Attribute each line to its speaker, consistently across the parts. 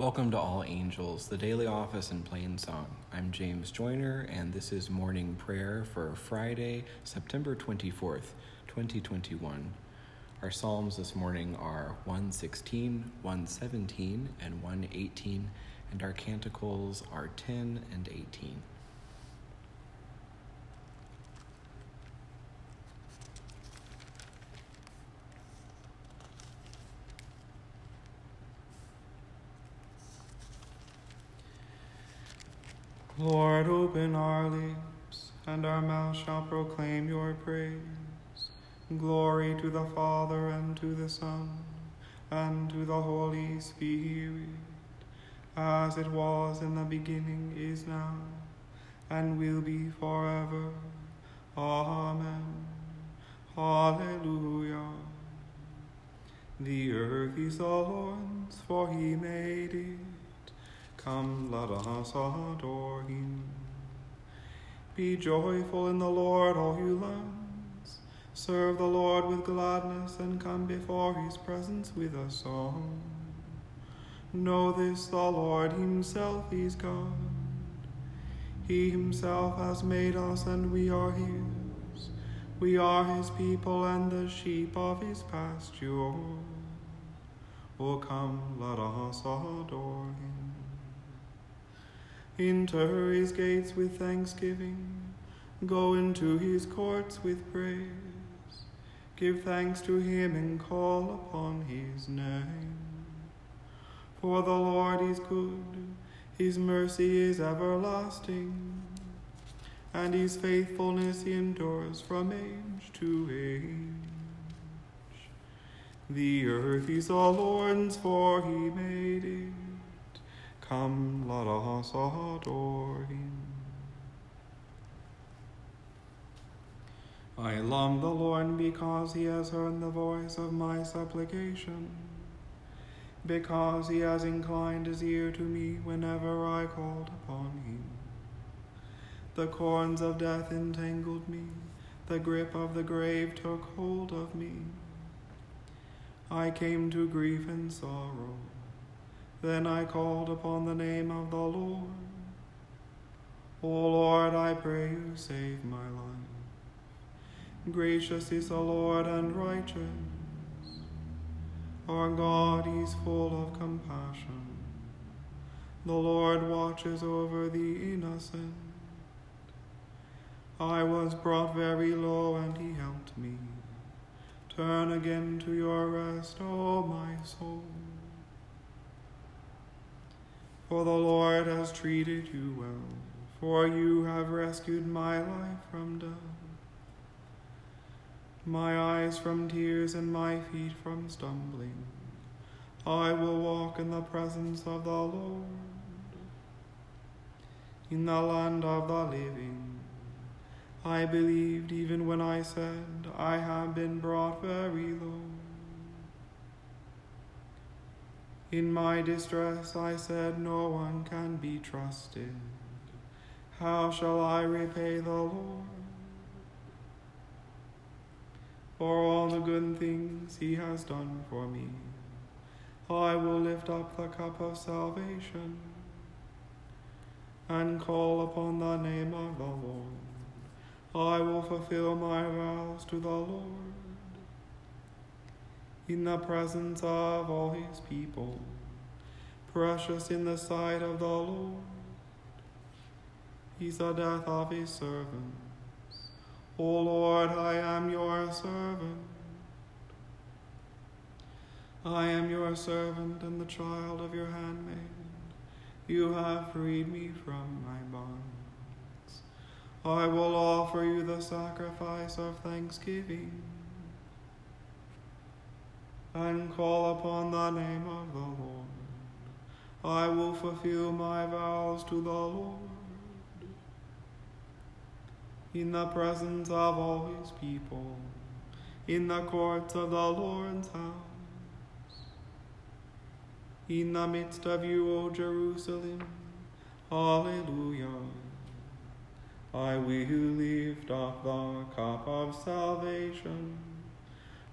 Speaker 1: Welcome to All Angels, the daily office in plain song. I'm James Joyner, and this is morning prayer for Friday, September 24th, 2021. Our Psalms this morning are 116, 117, and 118, and our canticles are 10 and 18.
Speaker 2: Lord, open our lips, and our mouth shall proclaim your praise. Glory to the Father, and to the Son, and to the Holy Spirit, as it was in the beginning, is now, and will be forever. Amen. Hallelujah. The earth is the Lord's, for he made it Come, let us adore him. Be joyful in the Lord, all you lands. Serve the Lord with gladness and come before his presence with a song. Know this the Lord himself is God. He himself has made us, and we are his. We are his people and the sheep of his pasture. Oh, come, let us adore him. Enter his gates with thanksgiving. Go into his courts with praise. Give thanks to him and call upon his name. For the Lord is good, his mercy is everlasting, and his faithfulness endures from age to age. The earth is the Lord's, for he made it Come, let us adore him. I love the Lord because he has heard the voice of my supplication, because he has inclined his ear to me whenever I called upon him. The cords of death entangled me, the grip of the grave took hold of me. I came to grief and sorrow. Then I called upon the name of the Lord. O Lord, I pray you save my life. Gracious is the Lord and righteous. Our God is full of compassion. The Lord watches over the innocent. I was brought very low, and he helped me. Turn again to your rest, O my soul. For the Lord has treated you well, for you have rescued my life from death, my eyes from tears and my feet from stumbling. I will walk in the presence of the Lord, in the land of the living. I believed even when I said, I have been brought very low. In my distress I said, No one can be trusted. How shall I repay the Lord? For all the good things he has done for me, I will lift up the cup of salvation and call upon the name of the Lord. I will fulfill my vows to the Lord in the presence of all his people, precious in the sight of the Lord. He's the death of his servants. O Lord, I am your servant. I am your servant and the child of your handmaid. You have freed me from my bonds. I will offer you the sacrifice of thanksgiving and call upon the name of the Lord. I will fulfill my vows to the Lord in the presence of all his people, in the courts of the Lord's house, in the midst of you, O Jerusalem. Hallelujah. I will lift up the cup of salvation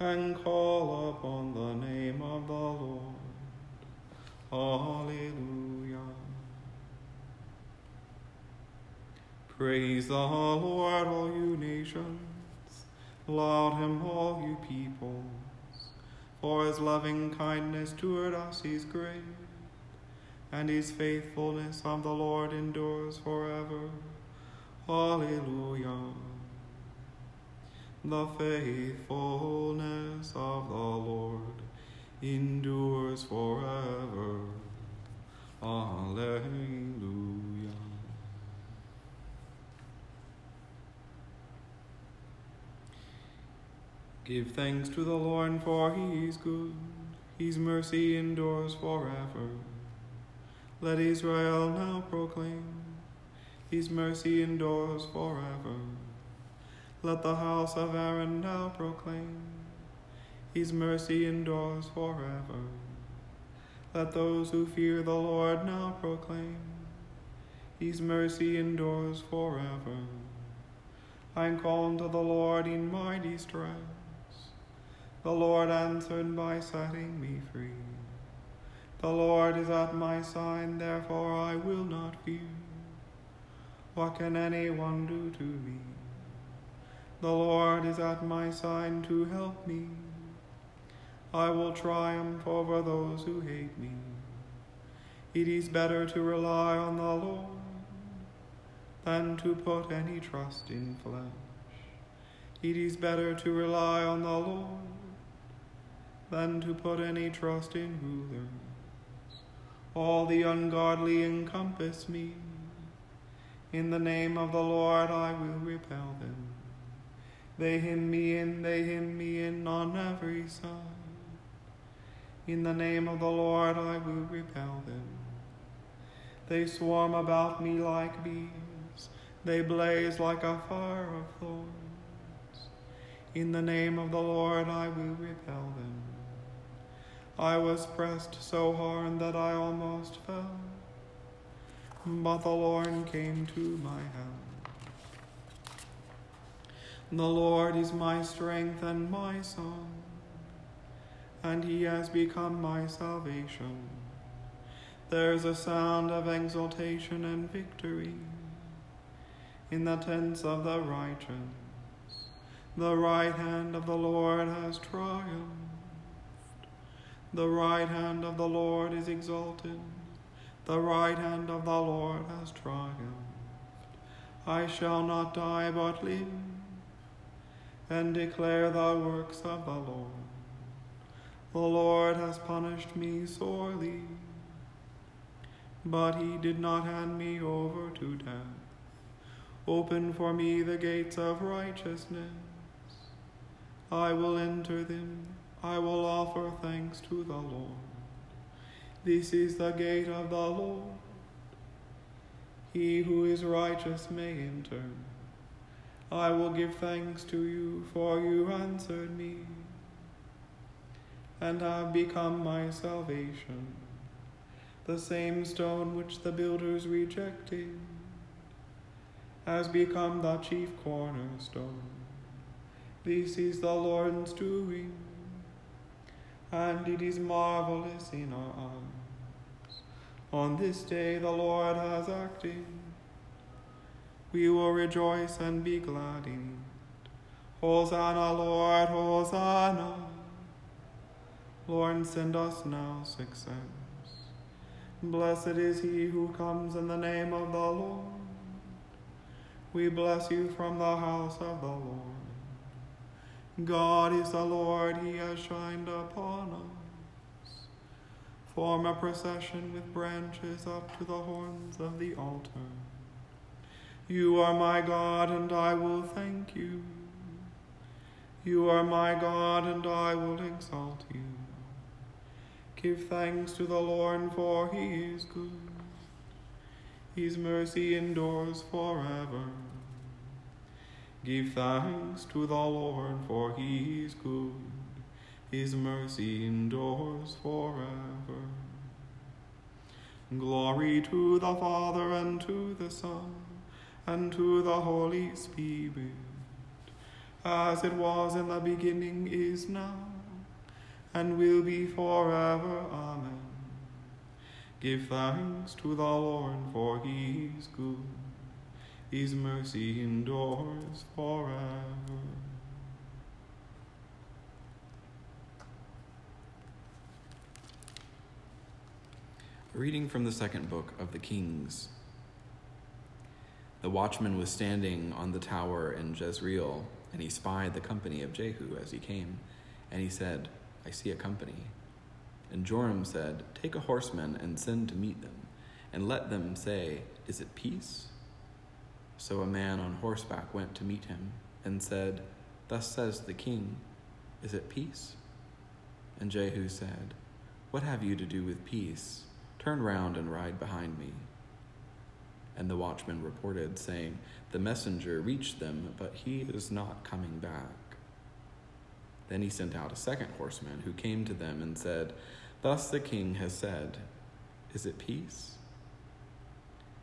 Speaker 2: and call upon the name of the Lord. Hallelujah. Praise the Lord, all you nations. Laud him, all you peoples. For his loving kindness toward us is great, and his faithfulness of the Lord endures forever. Hallelujah. The faithfulness of the Lord endures forever. Alleluia. Give thanks to the Lord, for he is good. His mercy endures forever. Let Israel now proclaim, His mercy endures forever. Let the house of Aaron now proclaim, His mercy endures forever. Let those who fear the Lord now proclaim, His mercy endures forever. I called to the Lord in my distress. The Lord answered by setting me free. The Lord is at my side, therefore I will not fear. What can anyone do to me? The Lord is at my side to help me. I will triumph over those who hate me. It is better to rely on the Lord than to put any trust in flesh. It is better to rely on the Lord than to put any trust in rulers. All the ungodly encompass me. In the name of the Lord I will repel them. They hem me in, they hem me in on every side. In the name of the Lord I will repel them. They swarm about me like bees, they blaze like a fire of thorns. In the name of the Lord I will repel them. I was pressed so hard that I almost fell, but the Lord came to my help. The Lord is my strength and my song, and he has become my salvation. There's a sound of exultation and victory in the tents of the righteous. The right hand of the Lord has triumphed. The right hand of the Lord is exalted. The right hand of the Lord has triumphed. I shall not die but live and declare the works of the Lord. The Lord has punished me sorely, but he did not hand me over to death. Open for me the gates of righteousness. I will enter them I will offer thanks to the Lord. This is the gate of the Lord. He who is righteous may enter. I will give thanks to you, for you answered me, and have become my salvation. The same stone which the builders rejected has become the chief cornerstone. This is the Lord's doing and it is marvelous in our eyes. On this day the Lord has acted. We will rejoice and be glad in it. Hosanna, Lord, Hosanna. Lord, send us now success. Blessed is he who comes in the name of the Lord. We bless you from the house of the Lord. God is the Lord, he has shined upon us. Form a procession with branches up to the horns of the altar. You are my God, and I will thank you. You are my God, and I will exalt you. Give thanks to the Lord, for he is good. His mercy endures forever. Give thanks to the Lord, for he is good. His mercy endures forever. Glory to the Father, and to the Son, and to the Holy Spirit, as it was in the beginning, is now, and will be forever. Amen. Give thanks to the Lord, for he is good. His mercy endures forever.
Speaker 1: Reading from the second book of the Kings. The watchman was standing on the tower in Jezreel, and he spied the company of Jehu as he came. And he said, I see a company. And Joram said, Take a horseman and send to meet them, and let them say, Is it peace? So a man on horseback went to meet him, and said, Thus says the king, Is it peace? And Jehu said, What have you to do with peace? Turn round and ride behind me. And the watchman reported, saying, The messenger reached them, but he is not coming back. Then he sent out a second horseman, who came to them and said, Thus the king has said, Is it peace?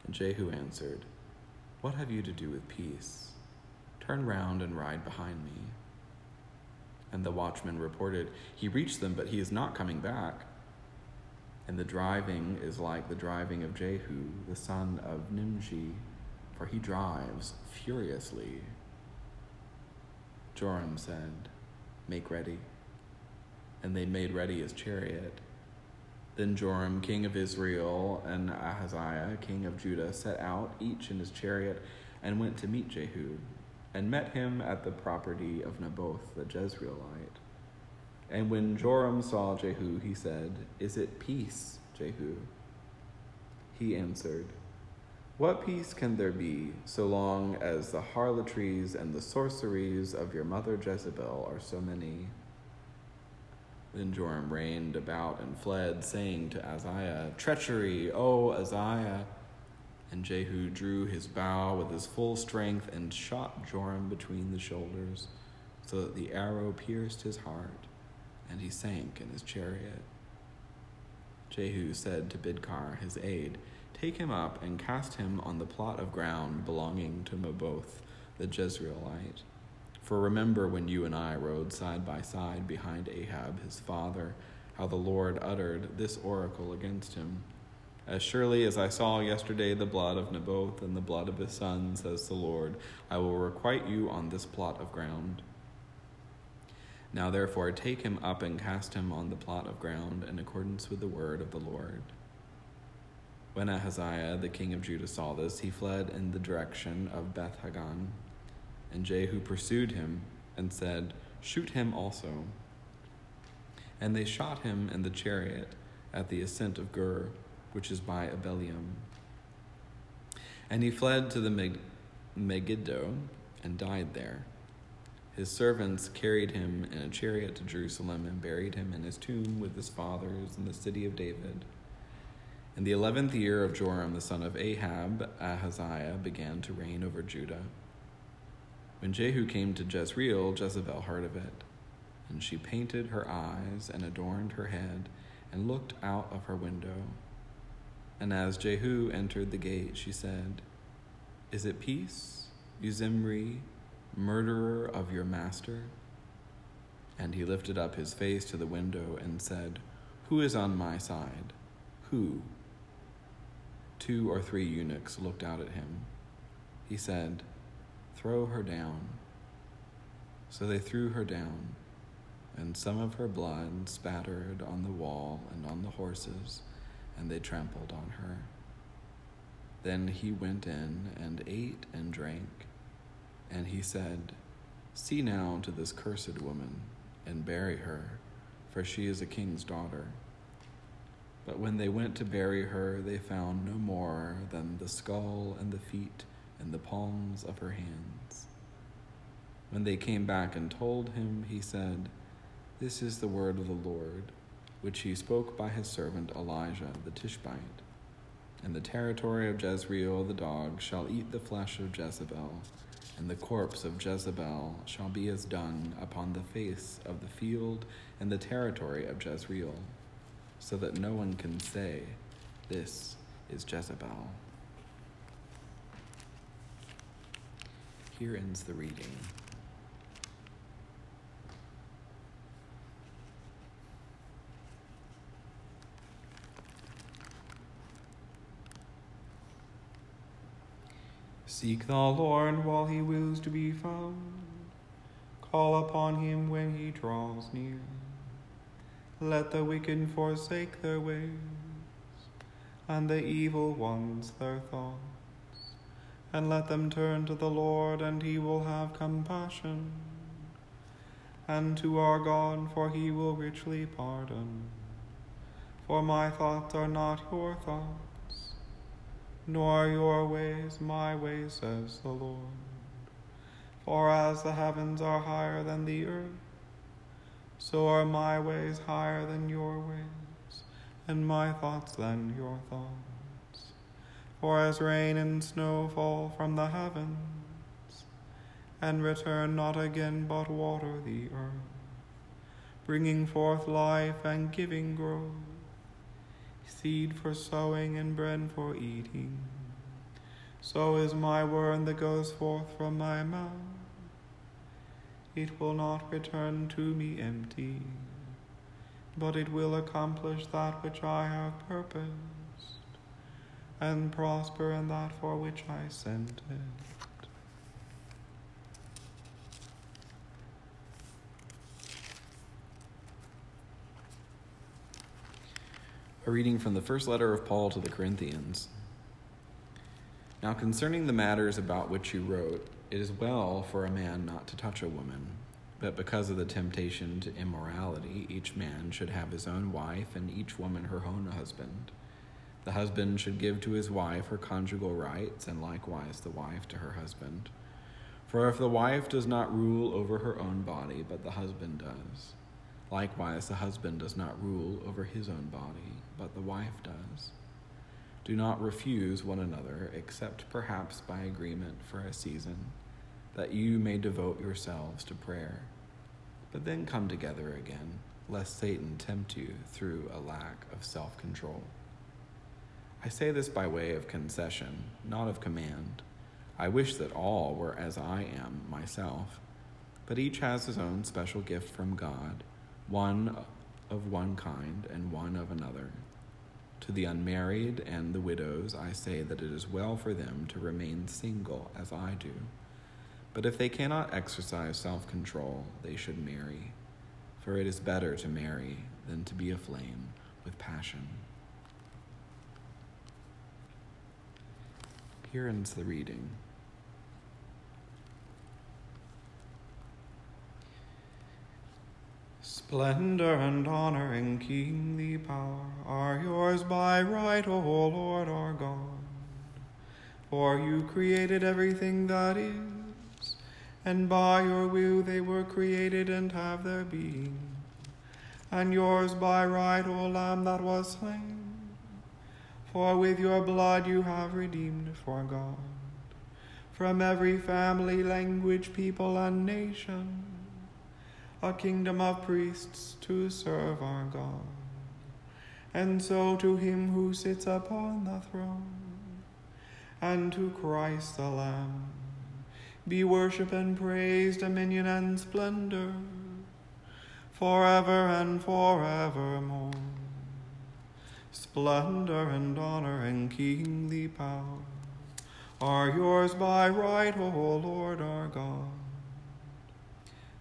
Speaker 1: And Jehu answered, What have you to do with peace? Turn round and ride behind me. And the watchman reported, He reached them, but he is not coming back and the driving is like the driving of Jehu, the son of Nimshi, for he drives furiously. Joram said, Make ready. And they made ready his chariot. Then Joram, king of Israel, and Ahaziah, king of Judah, set out, each in his chariot, and went to meet Jehu, and met him at the property of Naboth the Jezreelite. And when Joram saw Jehu, he said, Is it peace, Jehu? He answered, What peace can there be so long as the harlotries and the sorceries of your mother Jezebel are so many? Then Joram reined about and fled, saying to Ahaziah, Treachery, O Ahaziah! And Jehu drew his bow with his full strength and shot Joram between the shoulders, so that the arrow pierced his heart and he sank in his chariot. Jehu said to Bidkar, his aide, Take him up and cast him on the plot of ground belonging to Naboth the Jezreelite. For remember when you and I rode side by side behind Ahab his father, how the Lord uttered this oracle against him. As surely as I saw yesterday the blood of Naboth and the blood of his son, says the Lord, I will requite you on this plot of ground. Now therefore take him up and cast him on the plot of ground in accordance with the word of the Lord. When Ahaziah, the king of Judah, saw this, he fled in the direction of Beth Hagan. And Jehu pursued him and said, Shoot him also. And they shot him in the chariot at the ascent of Gur, which is by Ibleam. And he fled to the Megiddo and died there. His servants carried him in a chariot to Jerusalem and buried him in his tomb with his fathers in the city of David. In the eleventh year of Joram the son of Ahab, Ahaziah began to reign over Judah. When Jehu came to Jezreel, Jezebel heard of it, and she painted her eyes and adorned her head and looked out of her window. And as Jehu entered the gate, she said, Is it peace, you Zimri, murderer of your master? And he lifted up his face to the window and said, Who is on my side? Who? Two or three eunuchs looked out at him. He said, Throw her down. So they threw her down, and some of her blood spattered on the wall and on the horses, and they trampled on her. Then he went in and ate and drank. And he said, See now to this cursed woman, and bury her, for she is a king's daughter. But when they went to bury her, they found no more than the skull and the feet and the palms of her hands. When they came back and told him, he said, This is the word of the Lord, which he spoke by his servant Elijah the Tishbite. In the territory of Jezreel, the dog shall eat the flesh of Jezebel and the corpse of Jezebel shall be as dung upon the face of the field and the territory of Jezreel, so that no one can say, This is Jezebel. Here ends the reading.
Speaker 2: Seek the Lord while he wills to be found. Call upon him when he draws near. Let the wicked forsake their ways, and the evil ones their thoughts. And let them turn to the Lord, and he will have compassion. And to our God, for he will richly pardon. For my thoughts are not your thoughts, nor are your ways my ways, says the Lord. For as the heavens are higher than the earth, so are my ways higher than your ways, and my thoughts than your thoughts. For as rain and snow fall from the heavens, and return not again but water the earth, bringing forth life and giving growth, seed for sowing and bread for eating. So is my word that goes forth from my mouth. It will not return to me empty, but it will accomplish that which I have purposed, and prosper in that for which I sent it.
Speaker 1: Reading from the first letter of Paul to the Corinthians. Now, concerning the matters about which you wrote, it is well for a man not to touch a woman, but because of the temptation to immorality, each man should have his own wife, and each woman her own husband. The husband should give to his wife her conjugal rights, and likewise the wife to her husband. For if the wife does not rule over her own body, but the husband does, likewise the husband does not rule over his own body, but the wife does. Do not refuse one another, except perhaps by agreement for a season, that you may devote yourselves to prayer. But then come together again, lest Satan tempt you through a lack of self control. I say this by way of concession, not of command. I wish that all were as I am myself, but each has his own special gift from God, one of one kind and one of another. To the unmarried and the widows, I say that it is well for them to remain single as I do. But if they cannot exercise self control, they should marry, for it is better to marry than to be aflame with passion. Here ends the reading.
Speaker 2: Splendor and honor and kingly power are yours by right, O Lord our God. For you created everything that is, and by your will they were created and have their being. And yours by right, O Lamb that was slain. For with your blood you have redeemed for God from every family, language, people, and nation a kingdom of priests to serve our God. And so to him who sits upon the throne, and to Christ the Lamb, be worship and praise, dominion and splendor, forever and forevermore. Splendor and honor and kingly power are yours by right, O Lord our God.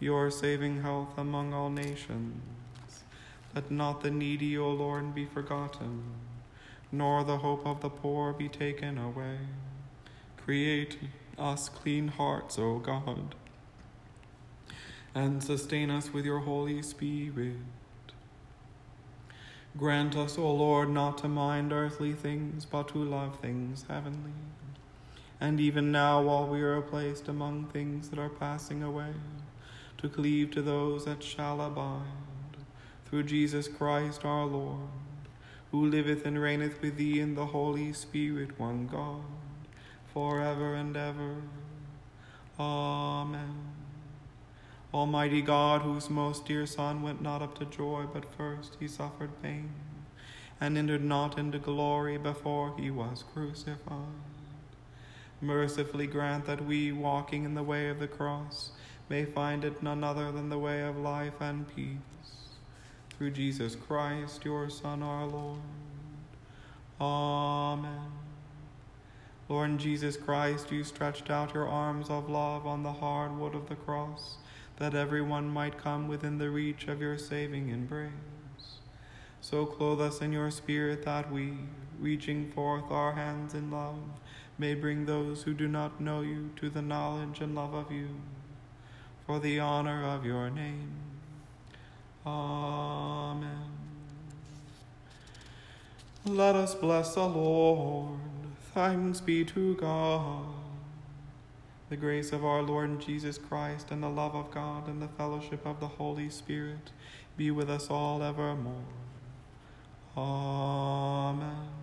Speaker 2: your saving health among all nations. Let not the needy, O Lord, be forgotten, nor the hope of the poor be taken away. Create us clean hearts, O God, and sustain us with your Holy Spirit. Grant us, O Lord, not to mind earthly things, but to love things heavenly. And even now, while we are placed among things that are passing away, to cleave to those that shall abide, through Jesus Christ our Lord, who liveth and reigneth with thee in the Holy Spirit, one God forever and ever. Amen. Almighty God, whose most dear Son went not up to joy, but first he suffered pain, and entered not into glory before he was crucified. Mercifully grant that we, walking in the way of the cross, may find it none other than the way of life and peace. Through Jesus Christ, your Son, our Lord. Amen. Lord Jesus Christ, you stretched out your arms of love on the hard wood of the cross, that everyone might come within the reach of your saving embrace. So clothe us in your spirit that we, reaching forth our hands in love, may bring those who do not know you to the knowledge and love of you, for the honor of your name. Amen. Let us bless the Lord. Thanks be to God. The grace of our Lord Jesus Christ and the love of God and the fellowship of the Holy Spirit be with us all evermore. Amen.